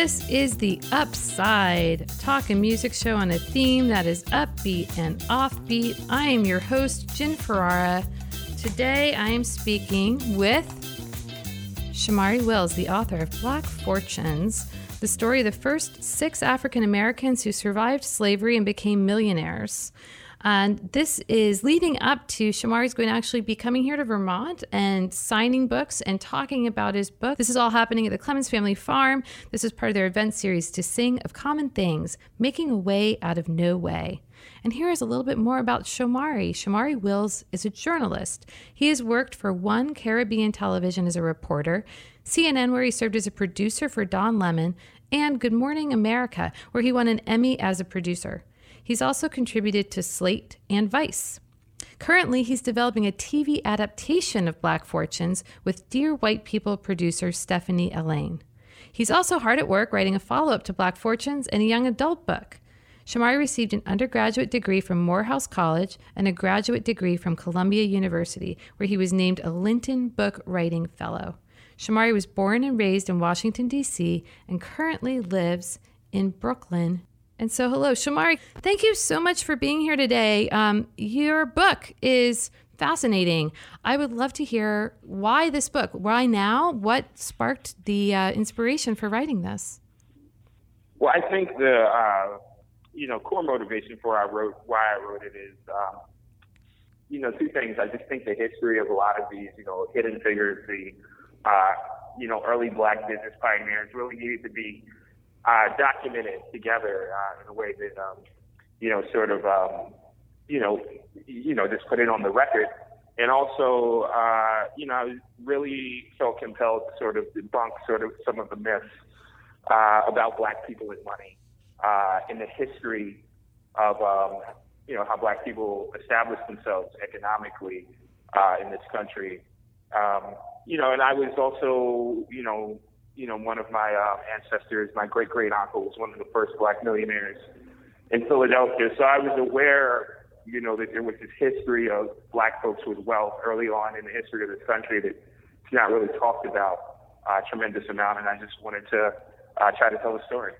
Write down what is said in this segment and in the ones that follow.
This is the Upside talk and music show on a theme that is upbeat and offbeat. I am your host, Jen Ferrara. Today I am speaking with Shomari Wills, the author of Black Fortunes, the story of the first six African Americans who survived slavery and became millionaires. And this is leading up to Shomari's going to actually be coming here to Vermont and signing books and talking about his book. This is all happening at the Clemmons Family Farm. This is part of their event series to sing of common things, making a way out of no way. And here is a little bit more about Shomari. Shomari Wills is a journalist. He has worked for One Caribbean Television as a reporter, CNN, where he served as a producer for Don Lemon, and Good Morning America, where he won an Emmy as a producer. He's also contributed to Slate and Vice. Currently, he's developing a TV adaptation of Black Fortunes with Dear White People producer Stephanie Allain. He's also hard at work writing a follow up to Black Fortunes and a young adult book. Shomari received an undergraduate degree from Morehouse College and a graduate degree from Columbia University, where he was named a Lynton Book Writing Fellow. Shomari was born and raised in Washington, D.C., and currently lives in Brooklyn, and so, hello, Shomari. Thank you so much for being here today. Um, your book is fascinating. I would love to hear why this book. Why now? What sparked the uh, inspiration for writing this? Well, I think the uh, you know core motivation for I wrote why I wrote it is um, you know two things. I just think the history of a lot of these you know hidden figures, the uh, you know early Black business pioneers, really needed to be uh, documented together uh, in a way that um, you know sort of um, you know you know just put it on the record. And also, uh, you know, I really felt compelled to sort of debunk sort of some of the myths uh, about black people and money uh, in the history of, um, you know, how black people established themselves economically uh, in this country. Um, you know, and I was also, you know, you know, one of my uh, ancestors, my great great uncle, was one of the first black millionaires in Philadelphia. So I was aware, you know, that there was this history of black folks with wealth early on in the history of this country that it's not really talked about uh, a tremendous amount. And I just wanted to uh, try to tell the story.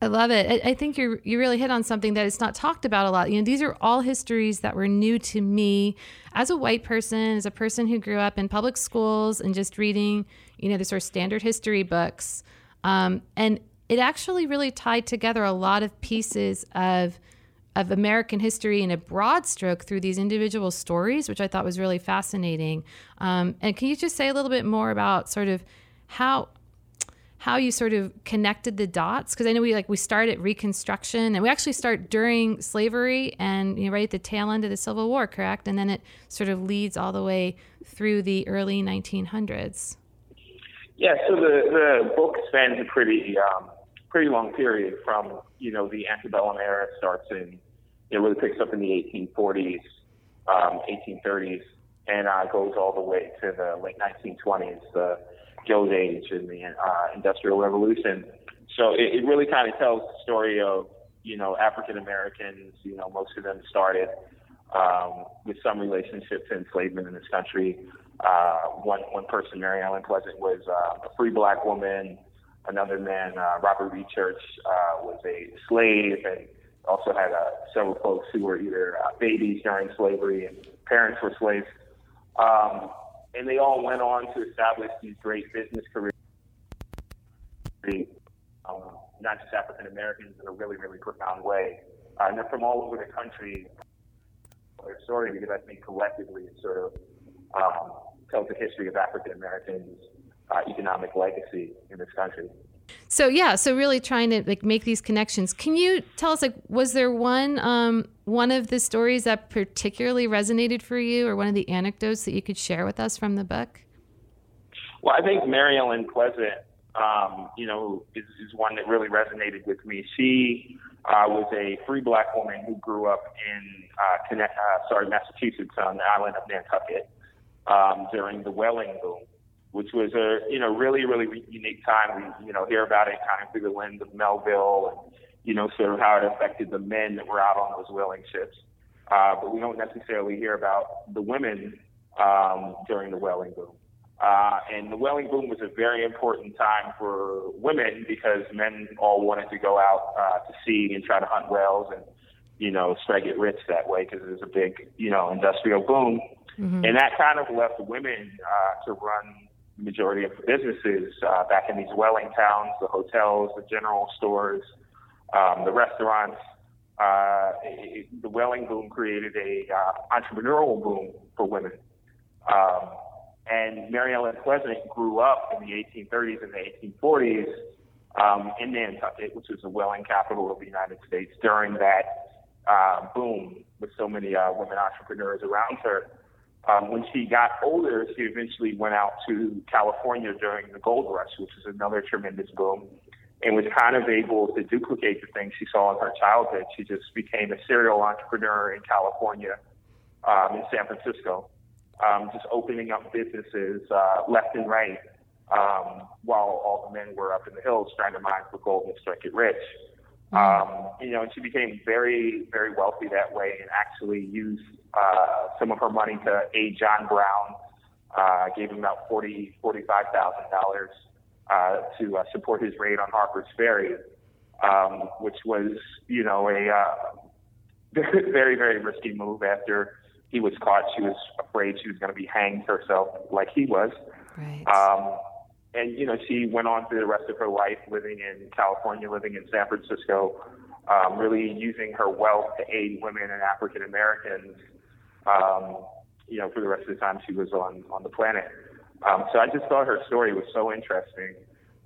I love it. I, I think you you really hit on something that is not talked about a lot. You know, these are all histories that were new to me as a white person, as a person who grew up in public schools and just reading, you know, the sort of standard history books. Um, and it actually really tied together a lot of pieces of of American history in a broad stroke through these individual stories, which I thought was really fascinating. Um, and can you just say a little bit more about sort of how how you sort of connected the dots because I know we like we start at Reconstruction and we actually start during slavery and you know, right at the tail end of the Civil War, correct? And then it sort of leads all the way through the early 1900s. Yeah, so the the book spans a pretty um, pretty long period from you know the antebellum era starts in it really picks up in the 1840s, um, 1830s, and uh, goes all the way to the late 1920s. The Gilded Age and the uh, Industrial Revolution. So it, it really kind of tells the story of you know African Americans. You know, most of them started um, with some relationship to enslavement in this country. Uh, one one person, Mary Ellen Pleasant, was uh, a free black woman. Another man, uh, Robert Reed Church, uh, was a slave, and also had uh, several folks who were either uh, babies during slavery and parents were slaves. Um, and they all went on to establish these great business careers. Um, not just African Americans in a really, really profound way. Uh, and they're from all over the country. Their story, because I think collectively it sort of um, tells the history of African Americans' uh, economic legacy in this country. So yeah, so really trying to like make these connections. Can you tell us like was there one um, one of the stories that particularly resonated for you, or one of the anecdotes that you could share with us from the book? Well, I think Mary Ellen Pleasant, um, you know, is, is one that really resonated with me. She uh, was a free black woman who grew up in uh, Connect, uh, sorry Massachusetts on the island of Nantucket um, during the whaling boom which was a you know really really unique time. We you know hear about it kind of through the lens of Melville and you know sort of how it affected the men that were out on those whaling ships, uh, but we don't necessarily hear about the women um, during the whaling boom. Uh, and the whaling boom was a very important time for women because men all wanted to go out uh, to sea and try to hunt whales and, you know, strike it rich that way because it was a big, you know, industrial boom. Mm-hmm. And that kind of left women uh, to run majority of businesses uh, back in these whaling towns, the hotels, the general stores, um, the restaurants. Uh, it, the whaling boom created a uh, entrepreneurial boom for women. Um, and Mary Ellen Pleasant grew up in the 1830s and the 1840s um, in Nantucket, which was the whaling capital of the United States during that uh, boom with so many uh, women entrepreneurs around her. Um, when she got older, she eventually went out to California during the gold rush, which was another tremendous boom, and was kind of able to duplicate the things she saw in her childhood. She just became a serial entrepreneur in California, um, in San Francisco um, just opening up businesses uh, left and right, um, while all the men were up in the hills trying to mine for gold and strike it rich. Um, you know, and she became very, very wealthy that way, and actually used uh, some of her money to aid John Brown. Uh, gave him about forty, forty-five thousand uh, dollars to uh, support his raid on Harper's Ferry, um, which was, you know, a uh, very, very risky move after he was caught. She was afraid she was going to be hanged herself, like he was. Right. Um, and you know, she went on through the rest of her life living in California, living in San Francisco, um, really using her wealth to aid women and African Americans. Um, you know, for the rest of the time she was on on the planet. Um, so I just thought her story was so interesting,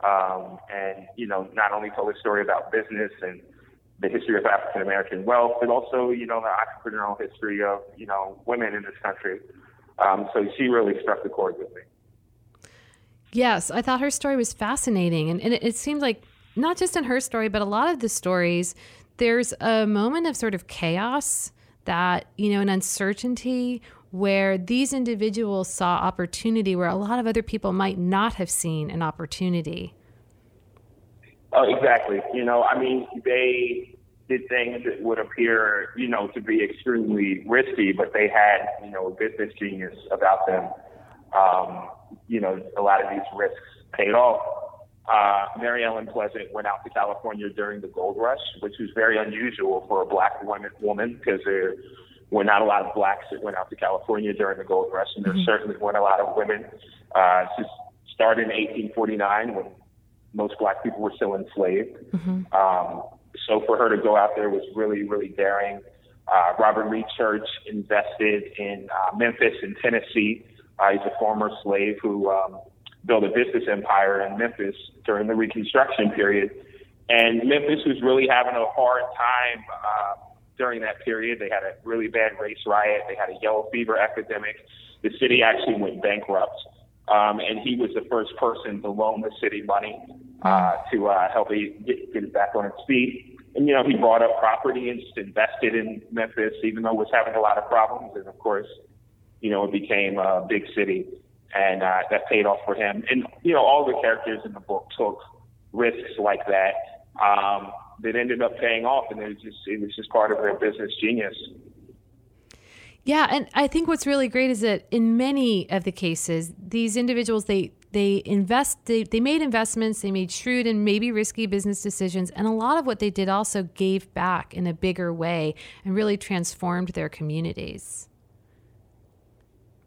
um, and you know, not only told a story about business and the history of African American wealth, but also, you know, the entrepreneurial history of, you know, women in this country. Um, so she really struck the chord with me. Yes, I thought her story was fascinating. And, and it, it like not just in her story, but a lot of the stories, there's a moment of sort of chaos that, you know, an uncertainty where these individuals saw opportunity where a lot of other people might not have seen an opportunity. Oh, exactly. You know, I mean, they did things that would appear, you know, to be extremely risky, but they had, you know, a business genius about them. Um, you know, a lot of these risks paid off. Uh, Mary Ellen Pleasant went out to California during the gold rush, which was very unusual for a black woman, woman because there were not a lot of blacks that went out to California during the gold rush, and there mm-hmm. certainly weren't a lot of women. Uh, just started in 1849 when most black people were still enslaved. Mm-hmm. Um, so for her to go out there was really, really daring. Uh, Robert Reed Church invested in uh, Memphis and Tennessee. Uh, he's a former slave who um, built a business empire in Memphis during the Reconstruction period. And Memphis was really having a hard time uh, during that period. They had a really bad race riot. They had a yellow fever epidemic. The city actually went bankrupt. Um, and he was the first person to loan the city money uh, to uh, help it get, get it back on its feet. And you know, he bought up property and just invested in Memphis, even though it was having a lot of problems. And of course, you know, it became a big city, and uh, that paid off for him. And you know, all the characters in the book took risks like that um, that ended up paying off, and it was just it was just part of their business genius. Yeah, and I think what's really great is that in many of the cases, these individuals they they invest they, they made investments, they made shrewd and maybe risky business decisions, and a lot of what they did also gave back in a bigger way and really transformed their communities.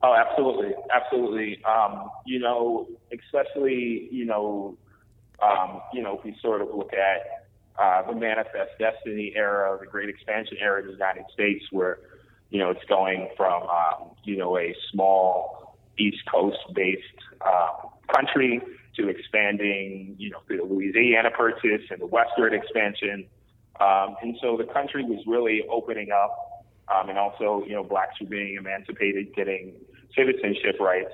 Oh, absolutely, absolutely. Um, you know, especially you know, um, you know, if we sort of look at uh, the Manifest Destiny era, the Great Expansion era in the United States, where you know, it's going from, um, you know, a small East Coast based um, country to expanding, you know, through the Louisiana Purchase and the westward expansion. Um, and so the country was really opening up, um, and also, you know, blacks were being emancipated, getting citizenship rights.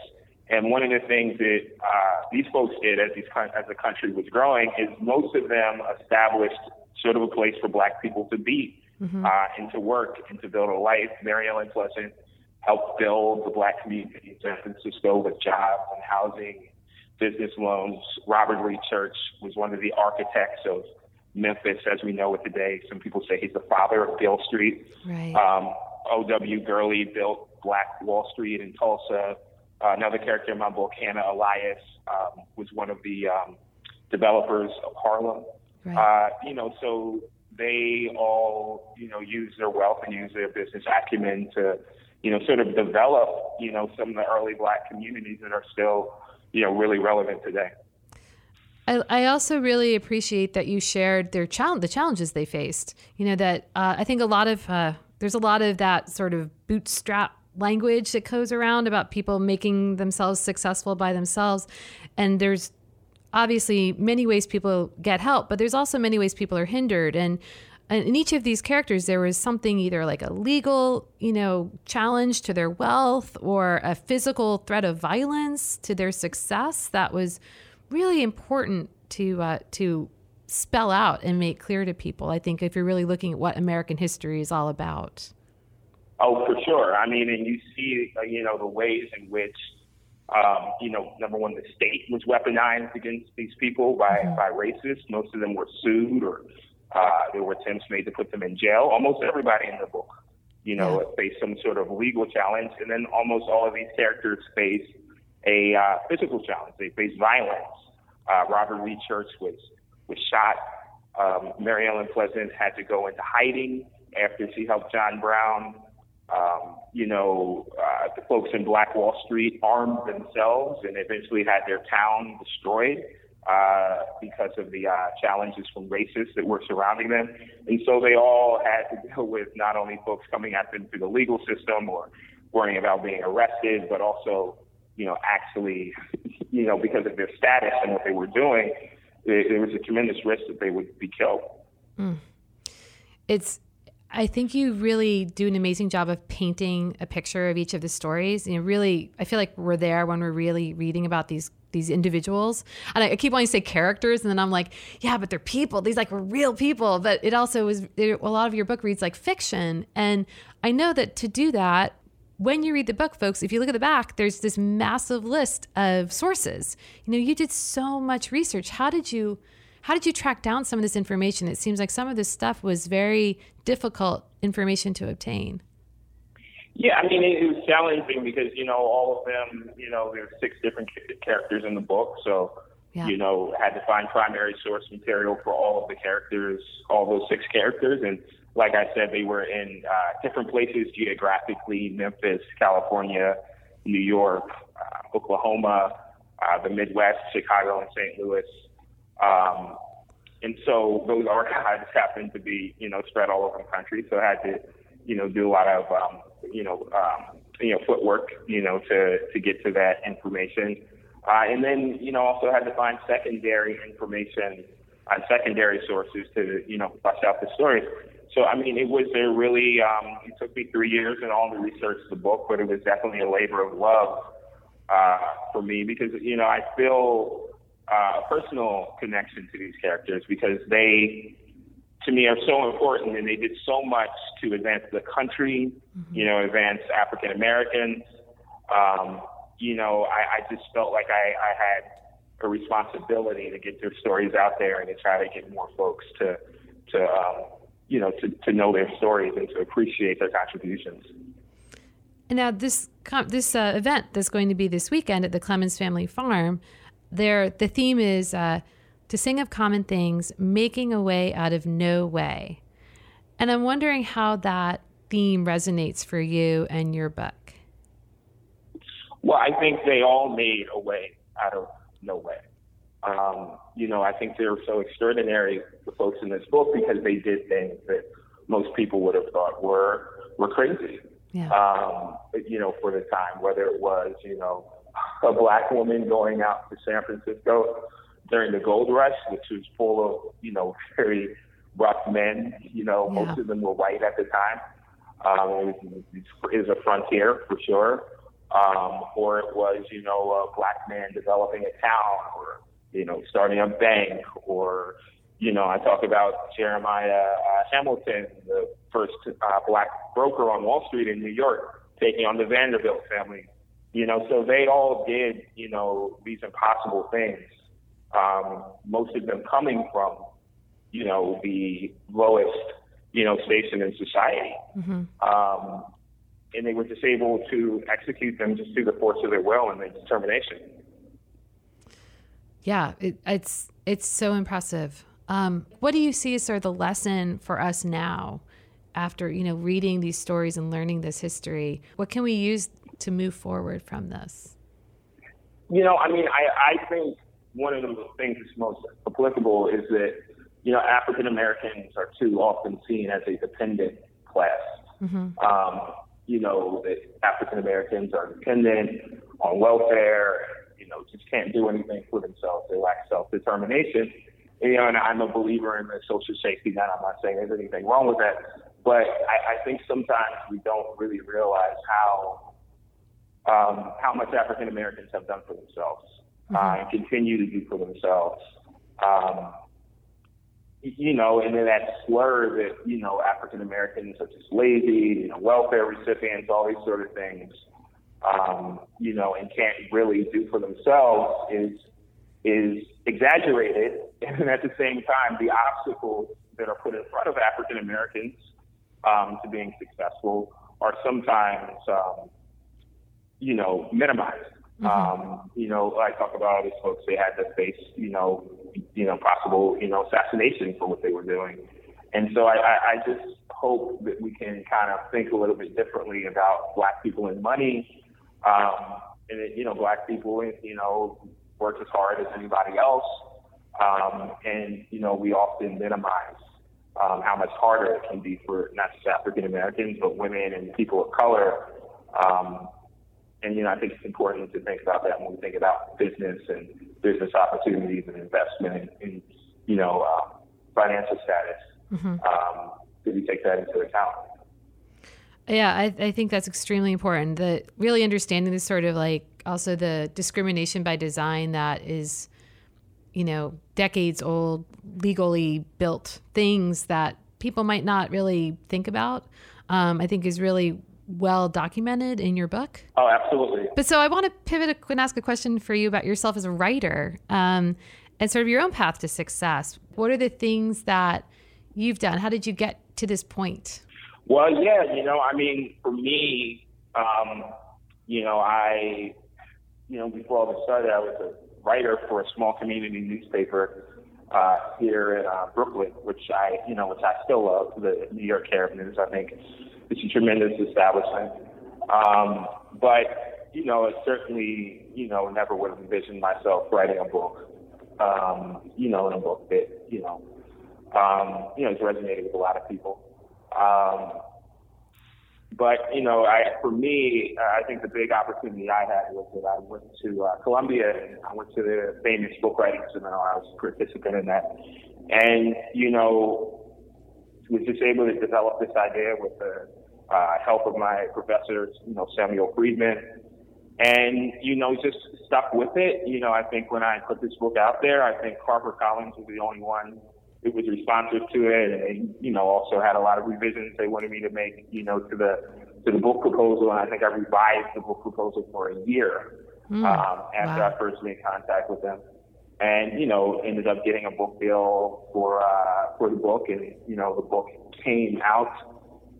And one of the things that uh, these folks did as, these, as the country was growing is most of them established sort of a place for black people to be mm-hmm. uh, and to work and to build a life. Mary Ellen Pleasant helped build the black community in San Francisco with jobs and housing, business loans. Robert Reed Church was one of the architects of Memphis, as we know it today. Some people say he's the father of Beale Street. Right. Um, O.W. Gurley built Black Wall Street in Tulsa. uh, another character in my book, Hannah Elias, um, was one of the um, developers of Harlem. Right. Uh, you know, so they all, you know, use their wealth and use their business acumen to, you know, sort of develop, you know, some of the early black communities that are still, you know, really relevant today. I, I also really appreciate that you shared their challenge, the challenges they faced. You know that uh, I think a lot of uh, there's a lot of that sort of bootstrap language that goes around about people making themselves successful by themselves, and there's obviously many ways people get help, but there's also many ways people are hindered. And in each of these characters, there was something either like a legal, you know, challenge to their wealth or a physical threat of violence to their success that was really important to uh, to spell out and make clear to people. I think if you're really looking at what American history is all about. Oh, for sure. I mean, and you see, uh, you know, the ways in which um, you know, number one, the state was weaponized against these people by, mm-hmm. by racists. Most of them were sued or uh, there were attempts made to put them in jail. Almost everybody in the book, you know, yeah. faced some sort of legal challenge. And then almost all of these characters face a uh, physical challenge. They face violence. Uh, Robert Reed Church was, was shot. Um, Mary Ellen Pleasant had to go into hiding after she helped John Brown um, you know, uh, the folks in Black Wall Street armed themselves and eventually had their town destroyed uh, because of the uh, challenges from racists that were surrounding them. And so they all had to deal with not only folks coming at them through the legal system or worrying about being arrested, but also, you know, actually, you know, because of their status and what they were doing, there, was a tremendous risk that they would be killed. Mm. It's I think you really do an amazing job of painting a picture of each of the stories. You know, really, I feel like we're there when we're really reading about these these individuals. And I, keep wanting to say characters, and then I'm like, yeah, but they're people. These like real people. But it also is it, a lot of your book reads like fiction, and I know that to do that. When you read the book, folks, if you look at the back, there's this massive list of sources. You know, you did so much research. How did you how did you track down some of this information? It seems like some of this stuff was very difficult information to obtain. Yeah, I mean, it, was challenging because, you know, all of them, you know, there's six different characters in the book. So, yeah. you know, had to find primary source material for all of the characters, all those six characters. And like I said, they were in uh, different places geographically Memphis, California, New York, uh, Oklahoma, uh, the Midwest, Chicago, and St. Louis. Um, and so those archives happened to be, you know, spread all over the country. So I had to, you know, do a lot of, um, you know, um, you know, footwork, you know, to, to get to that information. Uh, and then, you know, also had to find secondary information on secondary sources to, you know, flesh out the story. So, I mean, it was a really, um, it took me three years and all to research the book, but it was definitely a labor of love uh, for me because, you know, I feel uh, personal connection to these characters because they, to me, are so important and they did so much to advance the country, mm-hmm. you know, advance African Americans. Um, you know, I, I just felt like I, I had a responsibility to get their stories out there and to try to get more folks to, to um, you know, to, to know their stories and to appreciate their contributions. And now this this uh, event that's going to be this weekend at the Clemmons Family Farm there the theme is uh, to sing of common things, making a way out of no way. And I'm wondering how that theme resonates for you and your book. Well, I think they all made a way out of no way. Um, you know, I think they're so extraordinary, the folks in this book, because they did things that most people would have thought were were crazy. Yeah. Um, you know, for the time, whether it was, you know, a black woman going out to San Francisco during the gold rush, which was full of, you know, very rough men. You know, yeah. most of them were white at the time. Um, it, was, a frontier for sure. Um, or it was, you know, a black man developing a town or, you know, starting a bank or, you know, I talk about Jeremiah uh, Hamilton, the first uh, black broker on Wall Street in New York, taking on the Vanderbilt family you know, so they all did, you know, these impossible things. Um, most of them coming from, you know, the lowest, you know, station in society. Mm-hmm. Um, and they were just able to execute them just through the force of their will and their determination. Yeah, it, it's it's so impressive. Um, what do you see as sort of the lesson for us now, after you know reading these stories and learning this history? What can we use to move forward from this? You know, I mean, I, I think one of the things that's most applicable is that you know African Americans are too often seen as a dependent class. Mm-hmm. Um, you know that African Americans are dependent on welfare know, just can't do anything for themselves. They lack self determination. You know, and I'm a believer in the social safety net. I'm not saying there's anything wrong with that, but I, I think sometimes we don't really realize how um, how much African Americans have done for themselves mm-hmm. uh, and continue to do for themselves. Um, you know, and then that slur that, you know, African Americans are just lazy, you know, welfare recipients, all these sort of things um, you know, and can't really do for themselves is is exaggerated, and at the same time, the obstacles that are put in front of African Americans um, to being successful are sometimes, um, you know, minimized. Mm-hmm. Um, you know, I talk about all these folks; they had to face, you know, you know, possible, you know, assassination for what they were doing, and so I, I, I just hope that we can kind of think a little bit differently about Black people and money um, and it, you know, black people, you know, work as hard as anybody else. Um, and, you know, we often minimize um, how much harder it can be for not just African Americans, but women and people of color. Um, and, you know, I think it's important to think about that when we think about business and business opportunities and investment and, you know, uh, financial status. Mm-hmm. Um, do we take that into account? Yeah, I, I think that's extremely important. That really understanding this sort of like also the discrimination by design that is, you know, decades old, legally built things that people might not really think about. Um, I think is really well documented in your book. Oh, absolutely. But so I want to pivot and ask a question for you about yourself as a writer um, and sort of your own path to success. What are the things that you've done? How did you get to this point? Well, yeah, you know, I mean, for me, um, you know, I, you know, before all this started, I was a writer for a small community newspaper uh, here in uh, Brooklyn, which I, you know, which I still love. The New York Herald News, I think, it's a tremendous establishment. Um, but you know, it certainly, you know, never would have envisioned myself writing a book. Um, you know, in a book that, you know, um, you know, has resonated with a lot of people. Um, but you know, I for me, I think the big opportunity I had was that I went to uh, Columbia and I went to the famous book writing seminar. I was a participant in that, and you know, was just able to develop this idea with the uh, help of my professors, you know, Samuel Freedman, and you know, just stuck with it. You know, I think when I put this book out there, I think HarperCollins was the only one it was responsive to it, and they, you know, also had a lot of revisions they wanted me to make, you know, to the to the book proposal, and I think I revised the book proposal for a year mm, um, after wow. I first made contact with them, and you know, ended up getting a book deal for uh, for the book, and you know, the book came out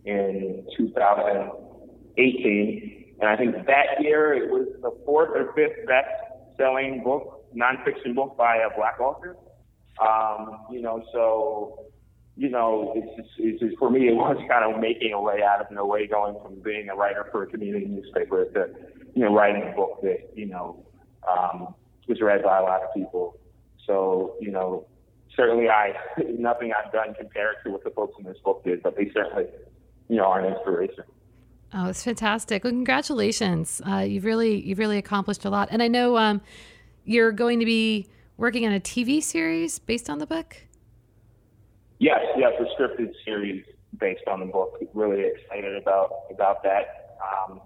in 2018, and I think that year it was the fourth or fifth best selling book, nonfiction book by a black author. Um, you know, so you know, it's just, it's just for me, it was kind of making a way out of no way, going from being a writer for a community newspaper to, you know, writing a book that you know um, was read by a lot of people. So, you know, certainly I nothing I've done compared to what the folks in this book did, but they certainly, you know, are an inspiration. Oh, it's fantastic! Well, congratulations. Uh, you've really you've really accomplished a lot, and I know um, you're going to be working on a TV series based on the book? Yes, yes, a scripted series based on the book. Really excited about about that. Um,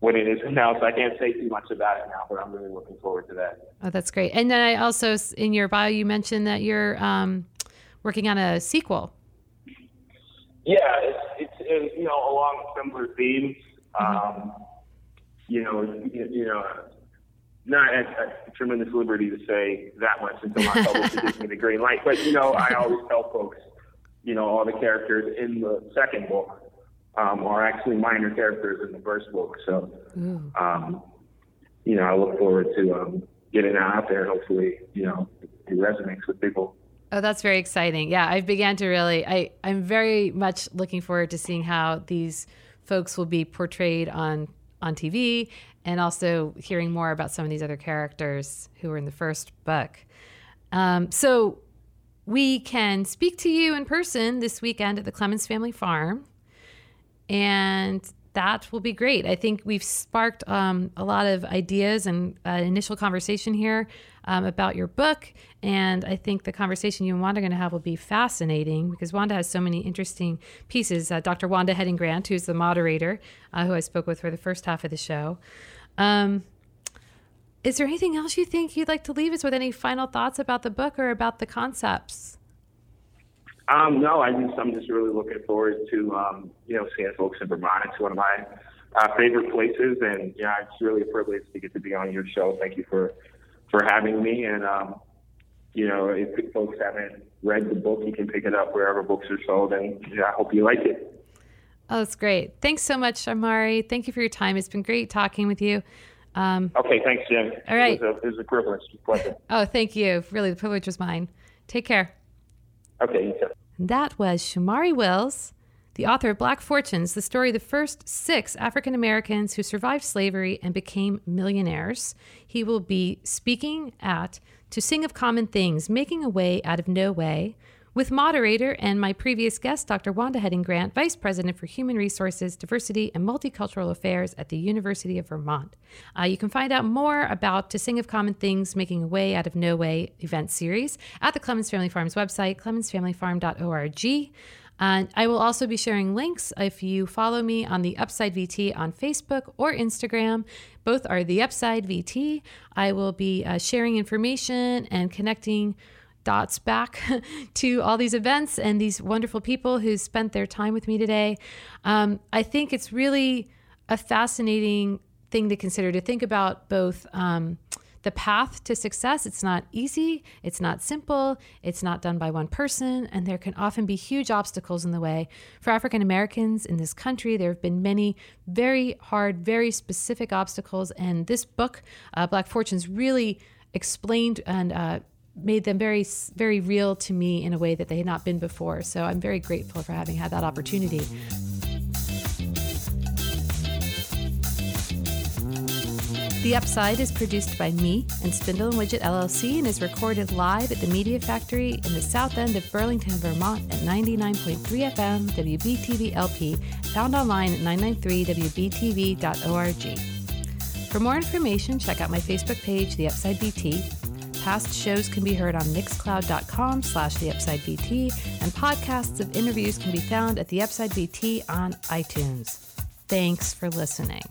when it is announced, I can't say too much about it now, but I'm really looking forward to that. Oh, that's great. And then I also, in your bio, you mentioned that you're um, working on a sequel. Yeah, it's, it's, it's you know along similar themes. Mm-hmm. Um, you know, you, you know, not at, at tremendous liberty to say that much until my publisher gives me the green light. But you know, I always tell folks, you know, all the characters in the second book um, are actually minor characters in the first book. So, um, you know, I look forward to um, getting that out there and hopefully, you know, it resonates with people. Oh, that's very exciting. Yeah, I began to really, I, I'm very much looking forward to seeing how these folks will be portrayed on on TV and also hearing more about some of these other characters who were in the first book. Um, so we can speak to you in person this weekend at the Clemmons Family Farm. And that will be great. I think we've sparked um, a lot of ideas and uh, initial conversation here um, about your book. And I think the conversation you and Wanda are going to have will be fascinating because Wanda has so many interesting pieces. Uh, Dr. Wanda Heading-Grant, who's the moderator, uh, who I spoke with for the first half of the show. Um, is there anything else you think you'd like to leave us with? Any final thoughts about the book or about the concepts? Um, no, I just I'm just really looking forward to um, you know seeing folks in Vermont. It's one of my uh, favorite places, and yeah, it's really a privilege to get to be on your show. Thank you for for having me. And um, you know, if folks haven't read the book, you can pick it up wherever books are sold, and yeah, I hope you like it. Oh, that's great. Thanks so much, Amari. Thank you for your time. It's been great talking with you. Um, okay, thanks, Jim. All right. It was a, it was a privilege. It was a pleasure. oh, thank you. Really, the privilege was mine. Take care. Okay, you too. That was Shomari Wills, the author of Black Fortunes, the story of the first six African Americans who survived slavery and became millionaires. He will be speaking at To Sing of Common Things, Making a Way Out of No Way, with moderator and my previous guest, Dr. Wanda Heading-Grant, Vice President for Human Resources, Diversity, and Multicultural Affairs at the University of Vermont. Uh, you can find out more about To Sing of Common Things, Making a Way Out of No Way event series at the Clemmons Family Farms website, clemmonsfamilyfarm.org. And I will also be sharing links if you follow me on the Upside VT on Facebook or Instagram. Both are the Upside VT. I will be uh, sharing information and connecting dots back to all these events and these wonderful people who spent their time with me today. Um, I think it's really a fascinating thing to consider to think about both. Um, the path to success it's not easy it's not simple it's not done by one person and there can often be huge obstacles in the way for african americans in this country there have been many very hard very specific obstacles and this book uh, black fortunes really explained and uh, made them very very real to me in a way that they had not been before so i'm very grateful for having had that opportunity The Upside is produced by me and Spindle and Widget LLC and is recorded live at the Media Factory in the south end of Burlington, Vermont at 99.3 FM WBTV LP, found online at 993wbtv.org. For more information, check out my Facebook page, The Upside VT. Past shows can be heard on mixcloud.com slash The Upside VT, and podcasts of interviews can be found at The Upside VT on iTunes. Thanks for listening.